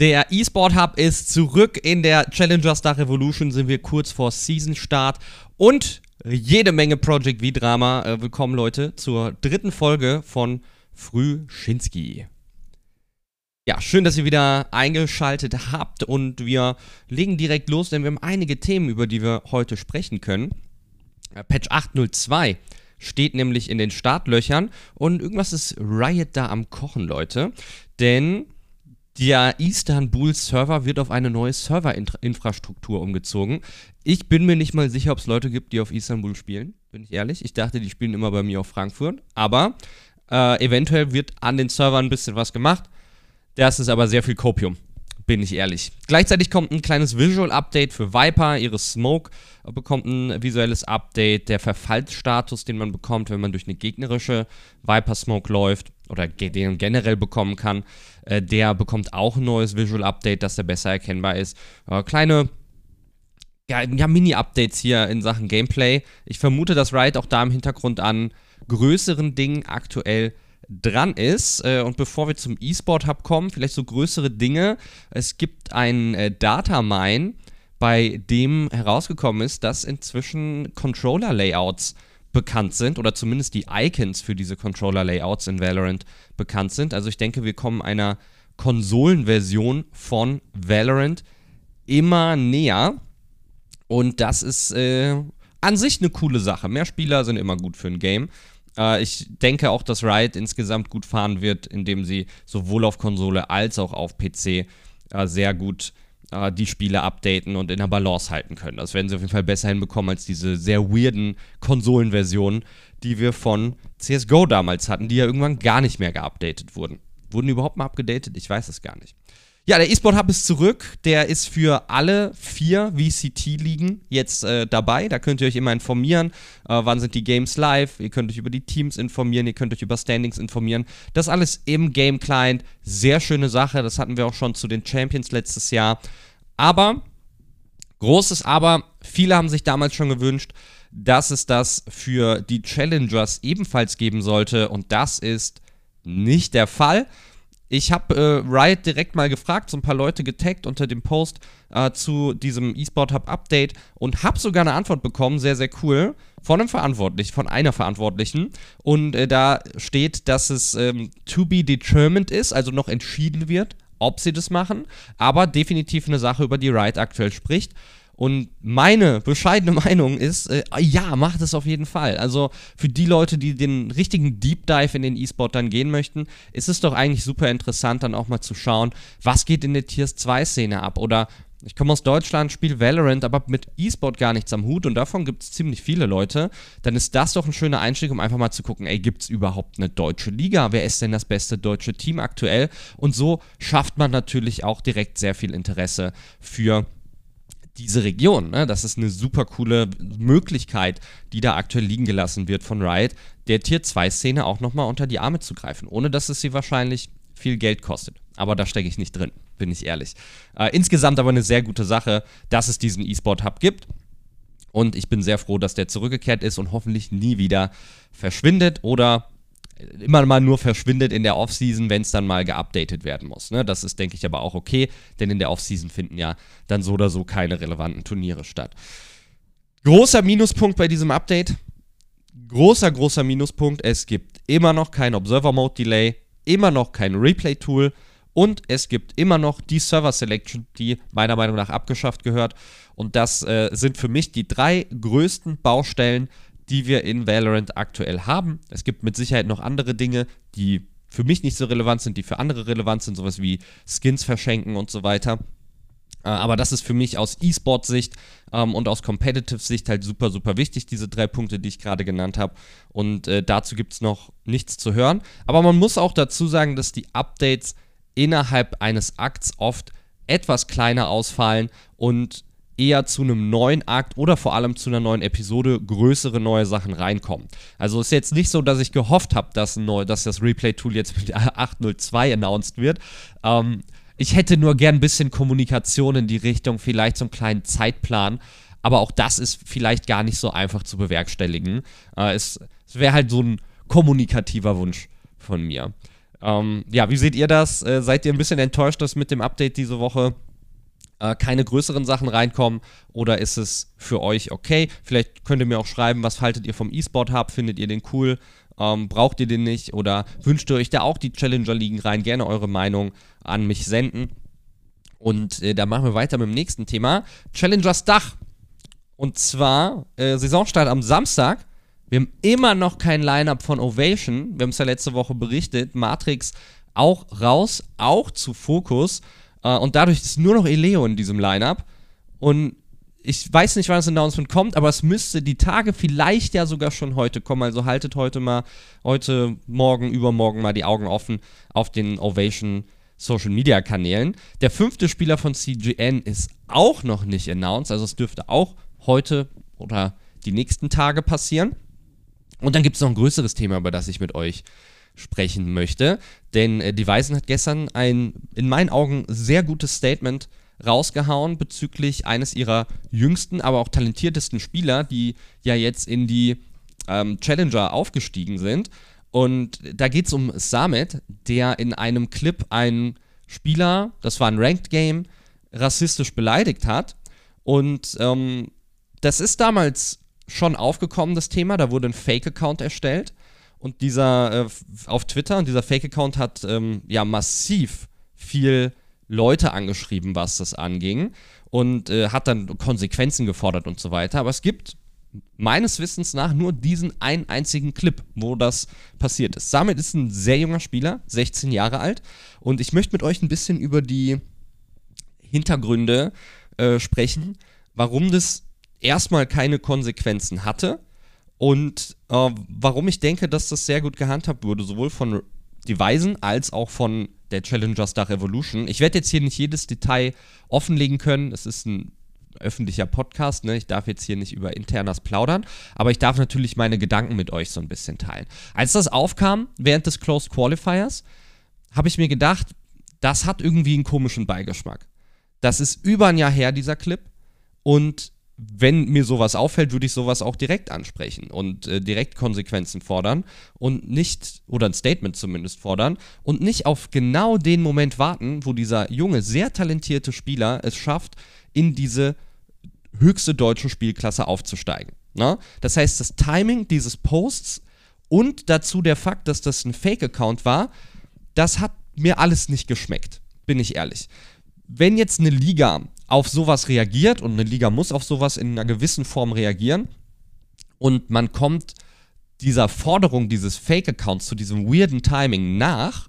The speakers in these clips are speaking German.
Der eSport Hub ist zurück in der Challenger Star Revolution, sind wir kurz vor Season Start und jede Menge Project V-Drama. Äh, willkommen Leute zur dritten Folge von Frühschinski. Ja, schön, dass ihr wieder eingeschaltet habt und wir legen direkt los, denn wir haben einige Themen, über die wir heute sprechen können. Äh, Patch 802 steht nämlich in den Startlöchern und irgendwas ist Riot da am Kochen, Leute. Denn der Istanbul-Server wird auf eine neue Serverinfrastruktur umgezogen. Ich bin mir nicht mal sicher, ob es Leute gibt, die auf Istanbul spielen, bin ich ehrlich. Ich dachte, die spielen immer bei mir auf Frankfurt. Aber äh, eventuell wird an den Servern ein bisschen was gemacht. Das ist aber sehr viel Copium, bin ich ehrlich. Gleichzeitig kommt ein kleines Visual-Update für Viper. Ihre Smoke bekommt ein visuelles Update. Der Verfallsstatus, den man bekommt, wenn man durch eine gegnerische Viper-Smoke läuft oder den generell bekommen kann, äh, der bekommt auch ein neues Visual Update, dass der besser erkennbar ist. Kleine ja, ja Mini-Updates hier in Sachen Gameplay. Ich vermute, dass Riot auch da im Hintergrund an größeren Dingen aktuell dran ist. Äh, und bevor wir zum E-Sport Hub kommen, vielleicht so größere Dinge. Es gibt ein äh, Datamine, bei dem herausgekommen ist, dass inzwischen Controller-Layouts bekannt sind oder zumindest die Icons für diese Controller-Layouts in Valorant bekannt sind. Also ich denke, wir kommen einer Konsolenversion von Valorant immer näher. Und das ist äh, an sich eine coole Sache. Mehr Spieler sind immer gut für ein Game. Äh, ich denke auch, dass Riot insgesamt gut fahren wird, indem sie sowohl auf Konsole als auch auf PC äh, sehr gut äh, die Spiele updaten und in der Balance halten können. Das werden sie auf jeden Fall besser hinbekommen als diese sehr weirden Konsolenversionen, die wir von CSGO damals hatten, die ja irgendwann gar nicht mehr geupdatet wurden. Wurden die überhaupt mal abgedatet? Ich weiß es gar nicht. Ja, der eSport Hub ist zurück. Der ist für alle vier VCT-Ligen jetzt äh, dabei. Da könnt ihr euch immer informieren, äh, wann sind die Games live. Ihr könnt euch über die Teams informieren, ihr könnt euch über Standings informieren. Das alles im Game Client. Sehr schöne Sache. Das hatten wir auch schon zu den Champions letztes Jahr. Aber, großes Aber, viele haben sich damals schon gewünscht, dass es das für die Challengers ebenfalls geben sollte. Und das ist nicht der Fall. Ich habe äh, Riot direkt mal gefragt, so ein paar Leute getaggt unter dem Post äh, zu diesem eSport Hub Update und habe sogar eine Antwort bekommen, sehr, sehr cool, von einem Verantwortlichen, von einer Verantwortlichen. Und äh, da steht, dass es ähm, to be determined ist, also noch entschieden wird, ob sie das machen, aber definitiv eine Sache, über die Riot aktuell spricht. Und meine bescheidene Meinung ist, äh, ja, macht es auf jeden Fall. Also für die Leute, die den richtigen Deep Dive in den E-Sport dann gehen möchten, ist es doch eigentlich super interessant, dann auch mal zu schauen, was geht in der Tiers 2 Szene ab. Oder ich komme aus Deutschland, spiele Valorant, aber mit E-Sport gar nichts am Hut und davon gibt es ziemlich viele Leute. Dann ist das doch ein schöner Einstieg, um einfach mal zu gucken, ey, gibt es überhaupt eine deutsche Liga? Wer ist denn das beste deutsche Team aktuell? Und so schafft man natürlich auch direkt sehr viel Interesse für diese Region. Ne? Das ist eine super coole Möglichkeit, die da aktuell liegen gelassen wird von Riot, der Tier 2-Szene auch nochmal unter die Arme zu greifen, ohne dass es sie wahrscheinlich viel Geld kostet. Aber da stecke ich nicht drin, bin ich ehrlich. Äh, insgesamt aber eine sehr gute Sache, dass es diesen E-Sport-Hub gibt. Und ich bin sehr froh, dass der zurückgekehrt ist und hoffentlich nie wieder verschwindet oder immer mal nur verschwindet in der Offseason, wenn es dann mal geupdatet werden muss. Ne? Das ist, denke ich, aber auch okay, denn in der Offseason finden ja dann so oder so keine relevanten Turniere statt. Großer Minuspunkt bei diesem Update. Großer, großer Minuspunkt. Es gibt immer noch kein Observer Mode Delay, immer noch kein Replay Tool und es gibt immer noch die Server Selection, die meiner Meinung nach abgeschafft gehört. Und das äh, sind für mich die drei größten Baustellen, die wir in Valorant aktuell haben. Es gibt mit Sicherheit noch andere Dinge, die für mich nicht so relevant sind, die für andere relevant sind, sowas wie Skins verschenken und so weiter. Äh, aber das ist für mich aus E-Sport-Sicht ähm, und aus Competitive-Sicht halt super, super wichtig, diese drei Punkte, die ich gerade genannt habe. Und äh, dazu gibt es noch nichts zu hören. Aber man muss auch dazu sagen, dass die Updates innerhalb eines Akts oft etwas kleiner ausfallen und eher zu einem neuen Akt oder vor allem zu einer neuen Episode größere neue Sachen reinkommen. Also ist jetzt nicht so, dass ich gehofft habe, dass, dass das Replay-Tool jetzt mit 802 announced wird. Ähm, ich hätte nur gern ein bisschen Kommunikation in die Richtung, vielleicht so einen kleinen Zeitplan. Aber auch das ist vielleicht gar nicht so einfach zu bewerkstelligen. Äh, es, es wäre halt so ein kommunikativer Wunsch von mir. Ähm, ja, wie seht ihr das? Äh, seid ihr ein bisschen enttäuscht, dass mit dem Update diese Woche äh, keine größeren Sachen reinkommen? Oder ist es für euch okay? Vielleicht könnt ihr mir auch schreiben, was haltet ihr vom E-Sport Hub? Findet ihr den cool? Ähm, braucht ihr den nicht? Oder wünscht ihr euch da auch die Challenger-Ligen rein? Gerne eure Meinung an mich senden. Und äh, da machen wir weiter mit dem nächsten Thema. Challengers Dach. Und zwar äh, Saisonstart am Samstag. Wir haben immer noch kein Line-Up von Ovation. Wir haben es ja letzte Woche berichtet. Matrix auch raus, auch zu Fokus. Äh, und dadurch ist nur noch Eleo in diesem Line-Up. Und ich weiß nicht, wann das Announcement kommt, aber es müsste die Tage vielleicht ja sogar schon heute kommen. Also haltet heute mal, heute, morgen, übermorgen mal die Augen offen auf den Ovation Social Media Kanälen. Der fünfte Spieler von CGN ist auch noch nicht announced, also es dürfte auch heute oder die nächsten Tage passieren. Und dann gibt es noch ein größeres Thema, über das ich mit euch sprechen möchte. Denn äh, die Weisen hat gestern ein in meinen Augen sehr gutes Statement rausgehauen bezüglich eines ihrer jüngsten, aber auch talentiertesten Spieler, die ja jetzt in die ähm, Challenger aufgestiegen sind. Und da geht es um Samet, der in einem Clip einen Spieler, das war ein Ranked Game, rassistisch beleidigt hat. Und ähm, das ist damals schon aufgekommen, das Thema. Da wurde ein Fake-Account erstellt. Und dieser äh, auf Twitter, und dieser Fake-Account hat ähm, ja massiv viel Leute angeschrieben, was das anging. Und äh, hat dann Konsequenzen gefordert und so weiter. Aber es gibt meines Wissens nach nur diesen einen einzigen Clip, wo das passiert ist. Samit ist ein sehr junger Spieler, 16 Jahre alt. Und ich möchte mit euch ein bisschen über die Hintergründe äh, sprechen, warum das erstmal keine Konsequenzen hatte und äh, warum ich denke, dass das sehr gut gehandhabt wurde, sowohl von Devizen als auch von der Challenger Star Revolution. Ich werde jetzt hier nicht jedes Detail offenlegen können. Es ist ein öffentlicher Podcast, ne? Ich darf jetzt hier nicht über Internas plaudern, aber ich darf natürlich meine Gedanken mit euch so ein bisschen teilen. Als das aufkam während des Closed Qualifiers, habe ich mir gedacht, das hat irgendwie einen komischen Beigeschmack. Das ist über ein Jahr her, dieser Clip. Und wenn mir sowas auffällt, würde ich sowas auch direkt ansprechen und äh, direkt Konsequenzen fordern und nicht, oder ein Statement zumindest fordern und nicht auf genau den Moment warten, wo dieser junge, sehr talentierte Spieler es schafft, in diese höchste deutsche Spielklasse aufzusteigen. Ne? Das heißt, das Timing dieses Posts und dazu der Fakt, dass das ein Fake-Account war, das hat mir alles nicht geschmeckt, bin ich ehrlich. Wenn jetzt eine Liga auf sowas reagiert und eine Liga muss auf sowas in einer gewissen Form reagieren und man kommt dieser Forderung dieses Fake-Accounts zu diesem weirden Timing nach,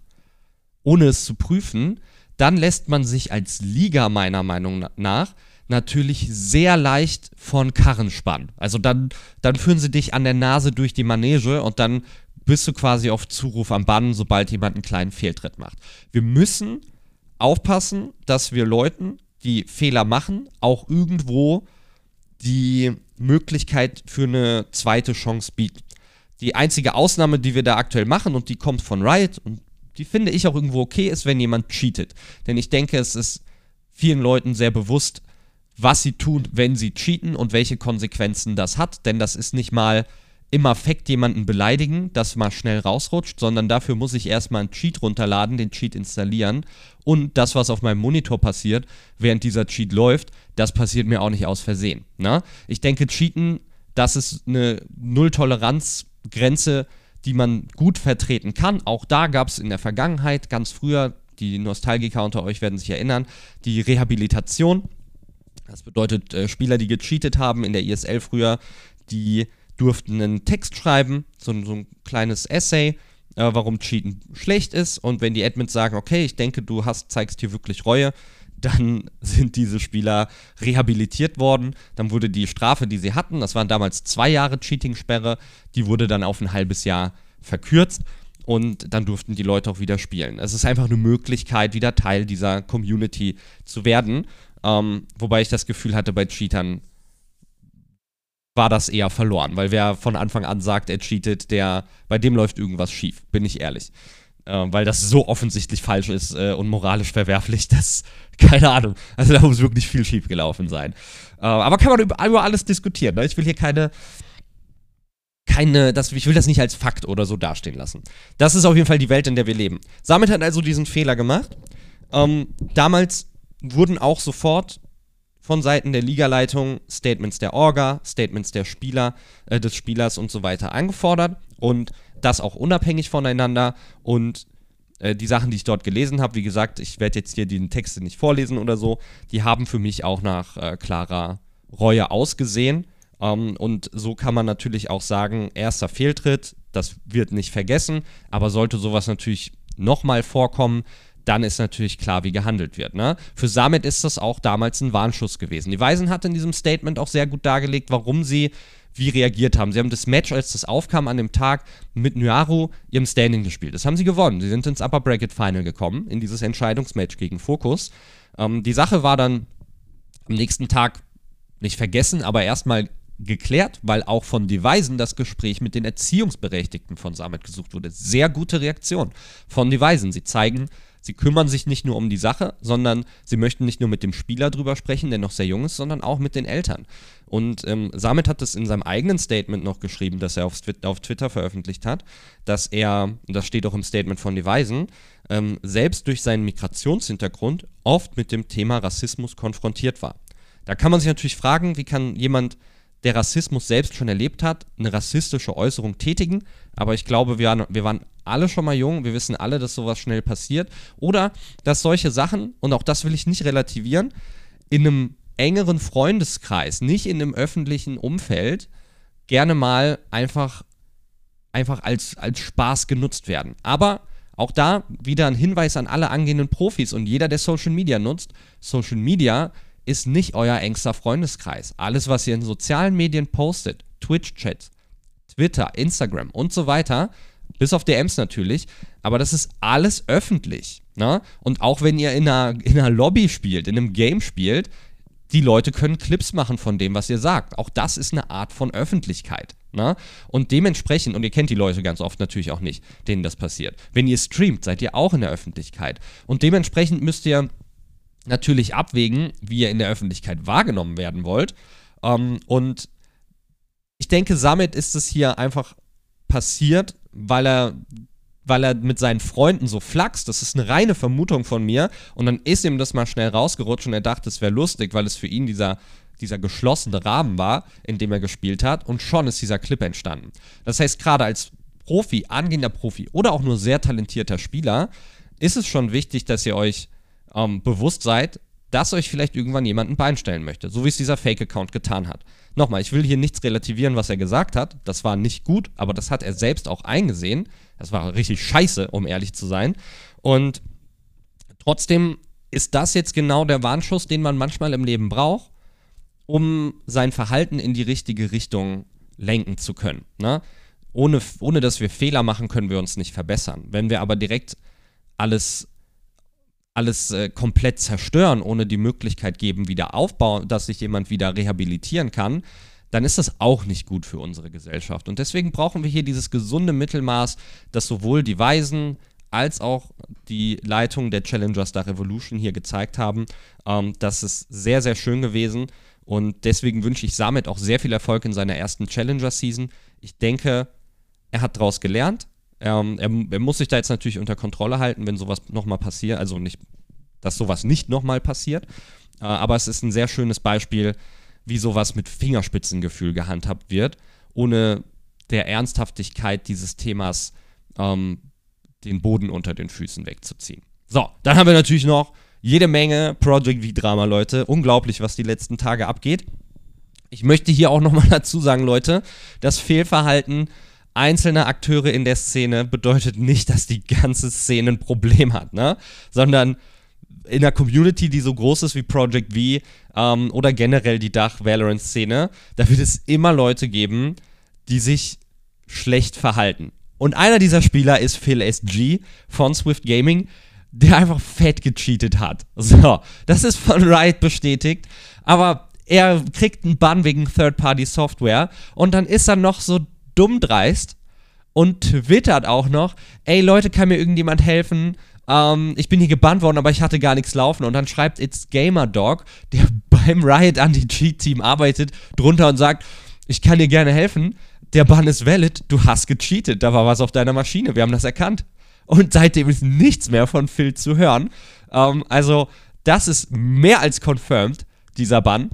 ohne es zu prüfen, dann lässt man sich als Liga meiner Meinung nach natürlich sehr leicht von Karren spannen. Also dann, dann führen sie dich an der Nase durch die Manege und dann bist du quasi auf Zuruf am Bann, sobald jemand einen kleinen Fehltritt macht. Wir müssen aufpassen, dass wir Leuten die Fehler machen, auch irgendwo die Möglichkeit für eine zweite Chance bieten. Die einzige Ausnahme, die wir da aktuell machen, und die kommt von Riot, und die finde ich auch irgendwo okay, ist, wenn jemand cheatet. Denn ich denke, es ist vielen Leuten sehr bewusst, was sie tun, wenn sie cheaten und welche Konsequenzen das hat. Denn das ist nicht mal im Affekt jemanden beleidigen, das mal schnell rausrutscht, sondern dafür muss ich erstmal einen Cheat runterladen, den Cheat installieren und das, was auf meinem Monitor passiert, während dieser Cheat läuft, das passiert mir auch nicht aus Versehen. Ne? Ich denke, Cheaten, das ist eine Null-Toleranz-Grenze, die man gut vertreten kann. Auch da gab es in der Vergangenheit, ganz früher, die Nostalgiker unter euch werden sich erinnern, die Rehabilitation. Das bedeutet, äh, Spieler, die gecheatet haben in der ISL früher, die durften einen Text schreiben, so, so ein kleines Essay, äh, warum Cheaten schlecht ist. Und wenn die Admins sagen, okay, ich denke, du hast, zeigst hier wirklich Reue, dann sind diese Spieler rehabilitiert worden. Dann wurde die Strafe, die sie hatten, das waren damals zwei Jahre Cheating-Sperre, die wurde dann auf ein halbes Jahr verkürzt und dann durften die Leute auch wieder spielen. Es ist einfach eine Möglichkeit, wieder Teil dieser Community zu werden. Ähm, wobei ich das Gefühl hatte, bei Cheatern war das eher verloren, weil wer von Anfang an sagt, er cheatet, der, bei dem läuft irgendwas schief, bin ich ehrlich. Äh, weil das so offensichtlich falsch ist äh, und moralisch verwerflich, dass, keine Ahnung, also da muss wirklich viel schief gelaufen sein. Äh, aber kann man über, über alles diskutieren, ne? Ich will hier keine, keine, das, ich will das nicht als Fakt oder so dastehen lassen. Das ist auf jeden Fall die Welt, in der wir leben. Samit hat also diesen Fehler gemacht. Ähm, damals wurden auch sofort von Seiten der Ligaleitung Statements der Orga, Statements der Spieler, äh, des Spielers und so weiter angefordert und das auch unabhängig voneinander und äh, die Sachen, die ich dort gelesen habe, wie gesagt, ich werde jetzt hier die Texte nicht vorlesen oder so, die haben für mich auch nach äh, klarer Reue ausgesehen. Ähm, und so kann man natürlich auch sagen, erster Fehltritt, das wird nicht vergessen, aber sollte sowas natürlich nochmal vorkommen, dann ist natürlich klar, wie gehandelt wird. Ne? Für Samet ist das auch damals ein Warnschuss gewesen. Die Weisen hat in diesem Statement auch sehr gut dargelegt, warum sie wie reagiert haben. Sie haben das Match, als das aufkam an dem Tag, mit Nyaru ihrem Standing gespielt. Das haben sie gewonnen. Sie sind ins Upper Bracket Final gekommen, in dieses Entscheidungsmatch gegen Focus. Ähm, die Sache war dann am nächsten Tag nicht vergessen, aber erstmal geklärt, weil auch von Devisen das Gespräch mit den Erziehungsberechtigten von Samet gesucht wurde. Sehr gute Reaktion von Devisen. Sie zeigen, sie kümmern sich nicht nur um die Sache, sondern sie möchten nicht nur mit dem Spieler drüber sprechen, der noch sehr jung ist, sondern auch mit den Eltern. Und ähm, Samet hat es in seinem eigenen Statement noch geschrieben, das er auf, auf Twitter veröffentlicht hat, dass er, das steht auch im Statement von Devisen, ähm, selbst durch seinen Migrationshintergrund oft mit dem Thema Rassismus konfrontiert war. Da kann man sich natürlich fragen, wie kann jemand, der Rassismus selbst schon erlebt hat, eine rassistische Äußerung tätigen. Aber ich glaube, wir wir waren alle schon mal jung, wir wissen alle, dass sowas schnell passiert. Oder dass solche Sachen, und auch das will ich nicht relativieren, in einem engeren Freundeskreis, nicht in einem öffentlichen Umfeld, gerne mal einfach, einfach als, als Spaß genutzt werden. Aber auch da wieder ein Hinweis an alle angehenden Profis und jeder, der Social Media nutzt. Social Media ist nicht euer engster Freundeskreis. Alles, was ihr in sozialen Medien postet, Twitch-Chats, Twitter, Instagram und so weiter, bis auf DMs natürlich, aber das ist alles öffentlich. Ne? Und auch wenn ihr in einer, in einer Lobby spielt, in einem Game spielt, die Leute können Clips machen von dem, was ihr sagt. Auch das ist eine Art von Öffentlichkeit. Ne? Und dementsprechend, und ihr kennt die Leute ganz oft natürlich auch nicht, denen das passiert. Wenn ihr streamt, seid ihr auch in der Öffentlichkeit. Und dementsprechend müsst ihr natürlich abwägen, wie ihr in der Öffentlichkeit wahrgenommen werden wollt. Ähm, und ich denke, damit ist es hier einfach passiert, weil er, weil er mit seinen Freunden so flaxt. Das ist eine reine Vermutung von mir. Und dann ist ihm das mal schnell rausgerutscht und er dachte, es wäre lustig, weil es für ihn dieser, dieser geschlossene Rahmen war, in dem er gespielt hat. Und schon ist dieser Clip entstanden. Das heißt, gerade als Profi, angehender Profi oder auch nur sehr talentierter Spieler, ist es schon wichtig, dass ihr euch ähm, bewusst seid, dass euch vielleicht irgendwann jemand ein Bein stellen möchte, so wie es dieser Fake-Account getan hat. Nochmal, ich will hier nichts relativieren, was er gesagt hat. Das war nicht gut, aber das hat er selbst auch eingesehen. Das war richtig scheiße, um ehrlich zu sein. Und trotzdem ist das jetzt genau der Warnschuss, den man manchmal im Leben braucht, um sein Verhalten in die richtige Richtung lenken zu können. Ne? Ohne, ohne dass wir Fehler machen, können wir uns nicht verbessern. Wenn wir aber direkt alles alles äh, komplett zerstören, ohne die Möglichkeit geben, wieder aufbauen, dass sich jemand wieder rehabilitieren kann, dann ist das auch nicht gut für unsere Gesellschaft. Und deswegen brauchen wir hier dieses gesunde Mittelmaß, das sowohl die Weisen als auch die Leitung der Challenger Star Revolution hier gezeigt haben. Ähm, das ist sehr, sehr schön gewesen. Und deswegen wünsche ich Samit auch sehr viel Erfolg in seiner ersten Challenger-Season. Ich denke, er hat daraus gelernt. Ähm, er, er, muss sich da jetzt natürlich unter Kontrolle halten, wenn sowas nochmal passiert. Also nicht, dass sowas nicht nochmal passiert. Äh, aber es ist ein sehr schönes Beispiel, wie sowas mit Fingerspitzengefühl gehandhabt wird, ohne der Ernsthaftigkeit dieses Themas ähm, den Boden unter den Füßen wegzuziehen. So, dann haben wir natürlich noch jede Menge Project V-Drama, Leute. Unglaublich, was die letzten Tage abgeht. Ich möchte hier auch nochmal dazu sagen, Leute, das Fehlverhalten einzelne Akteure in der Szene bedeutet nicht, dass die ganze Szene ein Problem hat, ne? Sondern in der Community, die so groß ist wie Project V ähm, oder generell die Dach-Valorant-Szene, da wird es immer Leute geben, die sich schlecht verhalten. Und einer dieser Spieler ist Phil SG von Swift Gaming, der einfach fett gecheatet hat. So, das ist von Riot bestätigt, aber er kriegt einen Bann wegen Third-Party-Software und dann ist er noch so dumm dreist und twittert auch noch, ey Leute, kann mir irgendjemand helfen? Ähm, ich bin hier gebannt worden, aber ich hatte gar nichts laufen. Und dann schreibt It's Gamer Dog, der beim Riot Anti-Cheat-Team arbeitet, drunter und sagt, ich kann dir gerne helfen. der Bann ist valid, du hast gecheatet, da war was auf deiner Maschine, wir haben das erkannt. Und seitdem ist nichts mehr von Phil zu hören. Ähm, also, das ist mehr als confirmed, dieser Bann.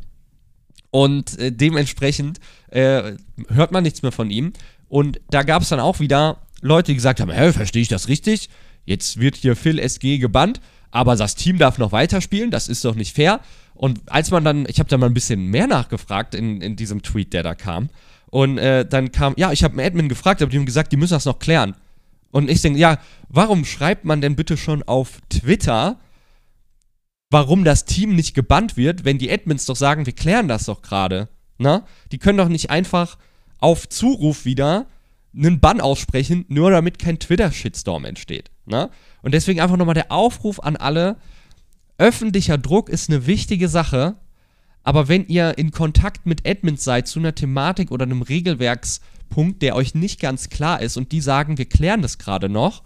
Und äh, dementsprechend äh, hört man nichts mehr von ihm. Und da gab es dann auch wieder Leute, die gesagt haben: Hä, verstehe ich das richtig? Jetzt wird hier Phil SG gebannt, aber das Team darf noch weiterspielen, das ist doch nicht fair. Und als man dann, ich habe da mal ein bisschen mehr nachgefragt in, in diesem Tweet, der da kam. Und äh, dann kam, ja, ich habe einen Admin gefragt, aber die haben gesagt, die müssen das noch klären. Und ich denke, ja, warum schreibt man denn bitte schon auf Twitter, warum das Team nicht gebannt wird, wenn die Admins doch sagen, wir klären das doch gerade. Na? Die können doch nicht einfach auf Zuruf wieder einen Bann aussprechen, nur damit kein Twitter-Shitstorm entsteht. Na? Und deswegen einfach nochmal der Aufruf an alle: öffentlicher Druck ist eine wichtige Sache, aber wenn ihr in Kontakt mit Admins seid zu einer Thematik oder einem Regelwerkspunkt, der euch nicht ganz klar ist und die sagen, wir klären das gerade noch,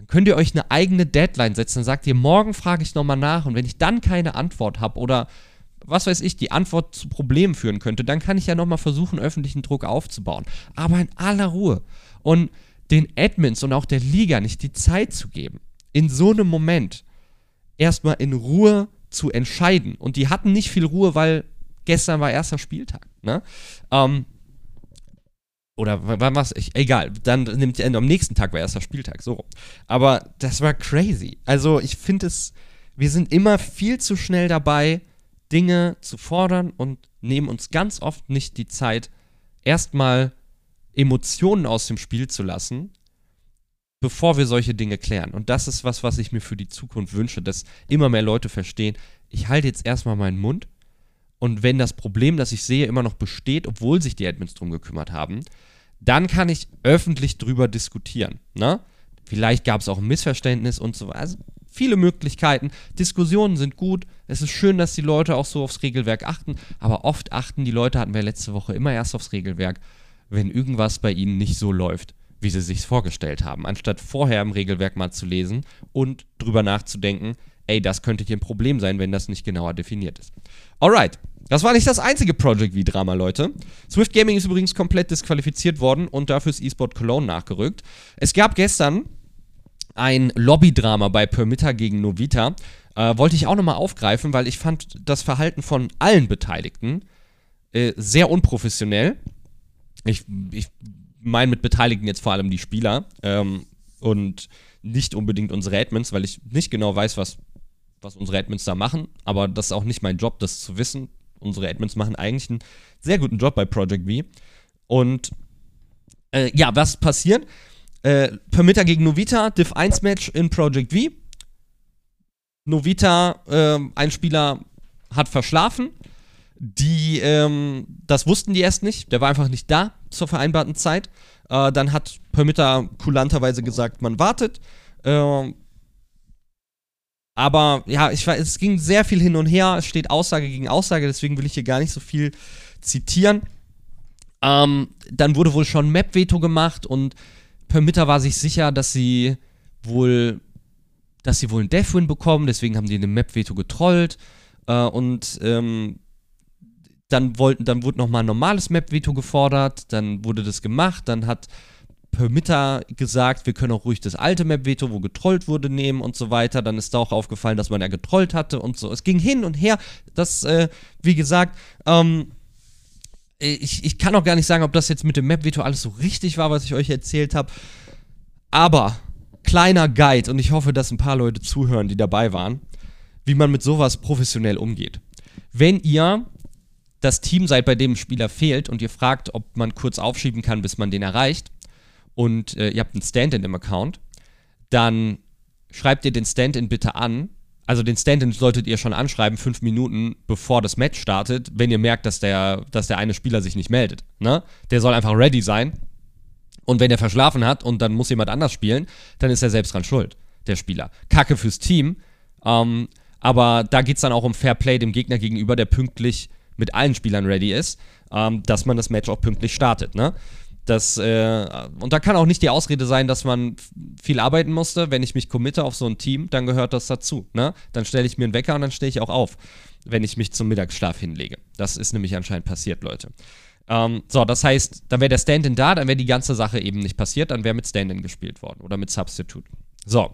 dann könnt ihr euch eine eigene Deadline setzen. Dann sagt ihr, morgen frage ich nochmal nach und wenn ich dann keine Antwort habe oder was weiß ich, die Antwort zu Problemen führen könnte, dann kann ich ja nochmal versuchen, öffentlichen Druck aufzubauen. Aber in aller Ruhe. Und den Admins und auch der Liga nicht die Zeit zu geben, in so einem Moment erstmal in Ruhe zu entscheiden. Und die hatten nicht viel Ruhe, weil gestern war erster Spieltag. Ne? Ähm, oder wann war es? Egal, dann nimmt am nächsten Tag war erster Spieltag, so. Aber das war crazy. Also ich finde es, wir sind immer viel zu schnell dabei, Dinge zu fordern und nehmen uns ganz oft nicht die Zeit, erstmal Emotionen aus dem Spiel zu lassen, bevor wir solche Dinge klären. Und das ist was, was ich mir für die Zukunft wünsche, dass immer mehr Leute verstehen, ich halte jetzt erstmal meinen Mund und wenn das Problem, das ich sehe, immer noch besteht, obwohl sich die Admins drum gekümmert haben, dann kann ich öffentlich drüber diskutieren. Ne? Vielleicht gab es auch ein Missverständnis und so weiter. Also viele Möglichkeiten. Diskussionen sind gut. Es ist schön, dass die Leute auch so aufs Regelwerk achten. Aber oft achten die Leute, hatten wir letzte Woche immer erst aufs Regelwerk, wenn irgendwas bei ihnen nicht so läuft, wie sie sich vorgestellt haben. Anstatt vorher im Regelwerk mal zu lesen und drüber nachzudenken, ey, das könnte hier ein Problem sein, wenn das nicht genauer definiert ist. Alright, das war nicht das einzige Project V-Drama, Leute. Swift Gaming ist übrigens komplett disqualifiziert worden und dafür ist eSport Cologne nachgerückt. Es gab gestern ein Lobby-Drama bei Permitter gegen Novita. Äh, wollte ich auch nochmal aufgreifen, weil ich fand das Verhalten von allen Beteiligten äh, sehr unprofessionell. Ich, ich meine mit Beteiligten jetzt vor allem die Spieler ähm, und nicht unbedingt unsere Admins, weil ich nicht genau weiß, was, was unsere Admins da machen. Aber das ist auch nicht mein Job, das zu wissen unsere Admins machen eigentlich einen sehr guten Job bei Project V. Und äh, ja, was passiert? Äh, Permitter gegen Novita, Div 1 Match in Project V. Novita, äh, ein Spieler hat verschlafen. Die, ähm, das wussten die erst nicht. Der war einfach nicht da zur vereinbarten Zeit. Äh, dann hat Permitter kulanterweise gesagt, man wartet. Aber ja, ich, es ging sehr viel hin und her. Es steht Aussage gegen Aussage, deswegen will ich hier gar nicht so viel zitieren. Ähm, dann wurde wohl schon Map-Veto gemacht und Permitter war sich sicher, dass sie wohl, dass sie wohl einen Deathwin bekommen, deswegen haben die eine Map-Veto getrollt. Äh, und ähm, dann wollten, dann wurde nochmal ein normales Map-Veto gefordert, dann wurde das gemacht, dann hat Permitter gesagt, wir können auch ruhig das alte Map-Veto, wo getrollt wurde, nehmen und so weiter. Dann ist da auch aufgefallen, dass man ja getrollt hatte und so. Es ging hin und her. Das, äh, wie gesagt, ähm, ich, ich kann auch gar nicht sagen, ob das jetzt mit dem Map-Veto alles so richtig war, was ich euch erzählt habe. Aber, kleiner Guide, und ich hoffe, dass ein paar Leute zuhören, die dabei waren, wie man mit sowas professionell umgeht. Wenn ihr das Team seid, bei dem ein Spieler fehlt und ihr fragt, ob man kurz aufschieben kann, bis man den erreicht, und äh, ihr habt einen Stand-in im Account, dann schreibt ihr den Stand-in bitte an. Also den Stand-in solltet ihr schon anschreiben, fünf Minuten bevor das Match startet, wenn ihr merkt, dass der, dass der eine Spieler sich nicht meldet. Ne? Der soll einfach ready sein. Und wenn er verschlafen hat und dann muss jemand anders spielen, dann ist er selbst dran schuld, der Spieler. Kacke fürs Team. Ähm, aber da geht es dann auch um Fair Play dem Gegner gegenüber, der pünktlich mit allen Spielern ready ist, ähm, dass man das Match auch pünktlich startet. Ne? Das, äh, und da kann auch nicht die Ausrede sein, dass man viel arbeiten musste. Wenn ich mich committe auf so ein Team, dann gehört das dazu. Ne? Dann stelle ich mir einen Wecker und dann stehe ich auch auf, wenn ich mich zum Mittagsschlaf hinlege. Das ist nämlich anscheinend passiert, Leute. Ähm, so, das heißt, dann wäre der Stand-in da, dann wäre die ganze Sache eben nicht passiert, dann wäre mit Stand-in gespielt worden oder mit Substitute. So.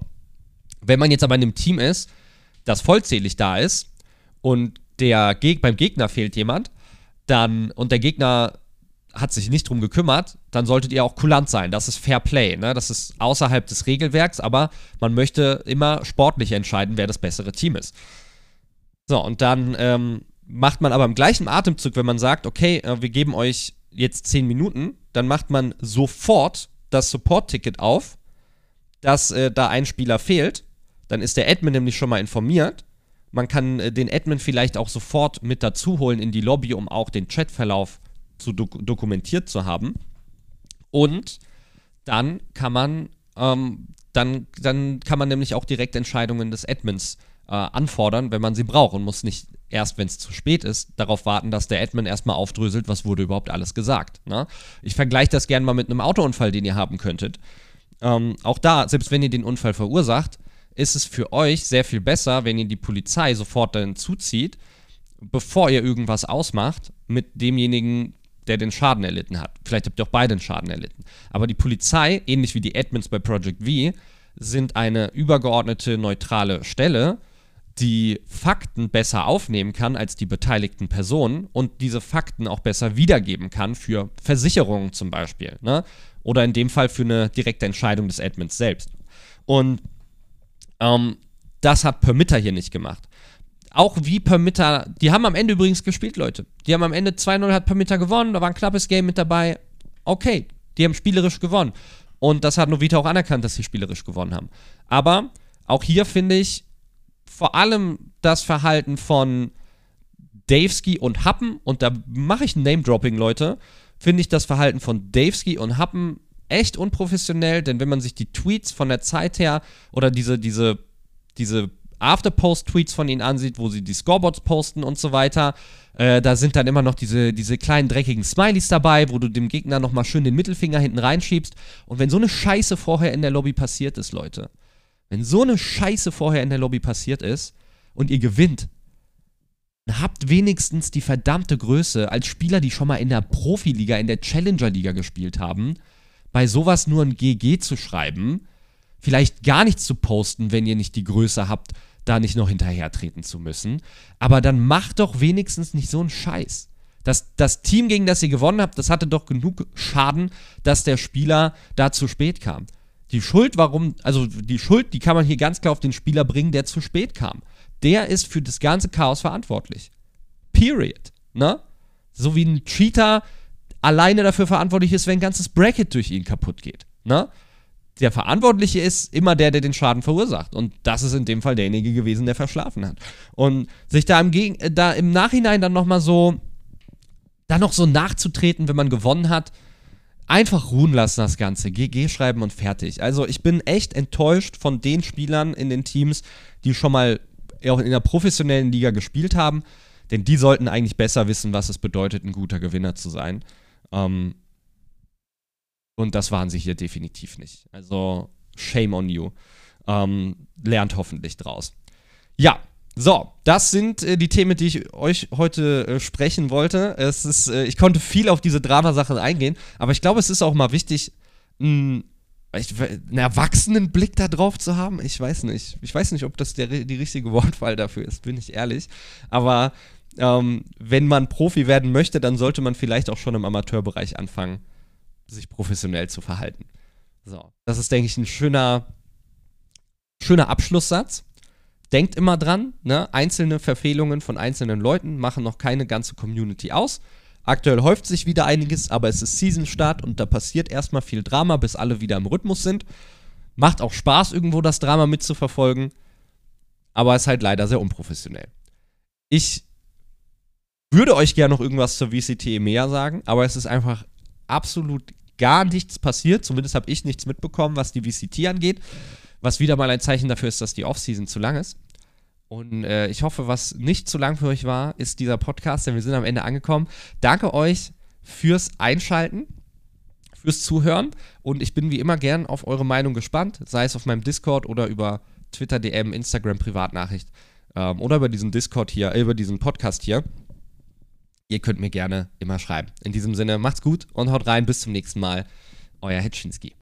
Wenn man jetzt aber in einem Team ist, das vollzählig da ist und der Geg beim Gegner fehlt jemand, dann und der Gegner hat sich nicht drum gekümmert, dann solltet ihr auch kulant sein. Das ist Fair Play, ne? Das ist außerhalb des Regelwerks, aber man möchte immer sportlich entscheiden, wer das bessere Team ist. So, und dann ähm, macht man aber im gleichen Atemzug, wenn man sagt, okay, äh, wir geben euch jetzt 10 Minuten, dann macht man sofort das Support-Ticket auf, dass äh, da ein Spieler fehlt. Dann ist der Admin nämlich schon mal informiert. Man kann äh, den Admin vielleicht auch sofort mit dazu holen in die Lobby, um auch den Chatverlauf zu dok dokumentiert zu haben. Und dann kann man, ähm, dann, dann kann man nämlich auch direkt Entscheidungen des Admins äh, anfordern, wenn man sie braucht und muss nicht erst, wenn es zu spät ist, darauf warten, dass der Admin erstmal aufdröselt, was wurde überhaupt alles gesagt. Ne? Ich vergleiche das gerne mal mit einem Autounfall, den ihr haben könntet. Ähm, auch da, selbst wenn ihr den Unfall verursacht, ist es für euch sehr viel besser, wenn ihr die Polizei sofort dann zuzieht, bevor ihr irgendwas ausmacht mit demjenigen, der den Schaden erlitten hat. Vielleicht habt ihr auch beide den Schaden erlitten. Aber die Polizei, ähnlich wie die Admins bei Project V, sind eine übergeordnete, neutrale Stelle, die Fakten besser aufnehmen kann als die beteiligten Personen und diese Fakten auch besser wiedergeben kann für Versicherungen zum Beispiel. Ne? Oder in dem Fall für eine direkte Entscheidung des Admins selbst. Und ähm, das hat Permitter hier nicht gemacht. Auch wie Permitter, die haben am Ende übrigens gespielt, Leute. Die haben am Ende 2-0 hat Permitter gewonnen, da war ein knappes Game mit dabei. Okay, die haben spielerisch gewonnen. Und das hat Novita auch anerkannt, dass sie spielerisch gewonnen haben. Aber auch hier finde ich, vor allem das Verhalten von Davesky und Happen, und da mache ich ein Name-Dropping, Leute, finde ich das Verhalten von Davesky und Happen echt unprofessionell, denn wenn man sich die Tweets von der Zeit her oder diese, diese, diese After-Post-Tweets von ihnen ansieht, wo sie die Scoreboards posten und so weiter, äh, da sind dann immer noch diese, diese kleinen dreckigen Smileys dabei, wo du dem Gegner nochmal schön den Mittelfinger hinten reinschiebst. Und wenn so eine Scheiße vorher in der Lobby passiert ist, Leute, wenn so eine Scheiße vorher in der Lobby passiert ist und ihr gewinnt, dann habt wenigstens die verdammte Größe als Spieler, die schon mal in der Profiliga, in der Challenger-Liga gespielt haben, bei sowas nur ein GG zu schreiben, vielleicht gar nichts zu posten, wenn ihr nicht die Größe habt, da nicht noch hinterhertreten zu müssen. Aber dann macht doch wenigstens nicht so einen Scheiß. Das, das Team, gegen das ihr gewonnen habt, das hatte doch genug Schaden, dass der Spieler da zu spät kam. Die Schuld, warum, also die Schuld, die kann man hier ganz klar auf den Spieler bringen, der zu spät kam. Der ist für das ganze Chaos verantwortlich. Period. Ne? So wie ein Cheater alleine dafür verantwortlich ist, wenn ein ganzes Bracket durch ihn kaputt geht. Ne? Der Verantwortliche ist immer der, der den Schaden verursacht. Und das ist in dem Fall derjenige gewesen, der verschlafen hat. Und sich da im, Geg da im Nachhinein dann nochmal so, da noch so nachzutreten, wenn man gewonnen hat, einfach ruhen lassen das Ganze. GG schreiben und fertig. Also ich bin echt enttäuscht von den Spielern in den Teams, die schon mal auch in der professionellen Liga gespielt haben. Denn die sollten eigentlich besser wissen, was es bedeutet, ein guter Gewinner zu sein. Ähm, und das waren sie hier definitiv nicht. Also shame on you. Ähm, lernt hoffentlich draus. Ja, so, das sind äh, die Themen, die ich euch heute äh, sprechen wollte. Es ist, äh, ich konnte viel auf diese Drama-Sachen eingehen, aber ich glaube, es ist auch mal wichtig, mh, einen erwachsenen Blick da drauf zu haben. Ich weiß nicht. Ich weiß nicht, ob das der, die richtige Wortwahl dafür ist, bin ich ehrlich. Aber ähm, wenn man Profi werden möchte, dann sollte man vielleicht auch schon im Amateurbereich anfangen, sich professionell zu verhalten. So, das ist, denke ich, ein schöner, schöner Abschlusssatz. Denkt immer dran, ne? einzelne Verfehlungen von einzelnen Leuten machen noch keine ganze Community aus. Aktuell häuft sich wieder einiges, aber es ist Season-Start und da passiert erstmal viel Drama, bis alle wieder im Rhythmus sind. Macht auch Spaß, irgendwo das Drama mitzuverfolgen, aber ist halt leider sehr unprofessionell. Ich würde euch gerne noch irgendwas zur VCT EMEA sagen, aber es ist einfach absolut gar nichts passiert. Zumindest habe ich nichts mitbekommen, was die VCT angeht. Was wieder mal ein Zeichen dafür ist, dass die Offseason zu lang ist. Und äh, ich hoffe, was nicht zu lang für euch war, ist dieser Podcast, denn wir sind am Ende angekommen. Danke euch fürs Einschalten, fürs Zuhören. Und ich bin wie immer gern auf eure Meinung gespannt, sei es auf meinem Discord oder über Twitter, DM, Instagram, Privatnachricht ähm, oder über diesen Discord hier, äh, über diesen Podcast hier. Ihr könnt mir gerne immer schreiben. In diesem Sinne, macht's gut und haut rein. Bis zum nächsten Mal. Euer Hetschinski.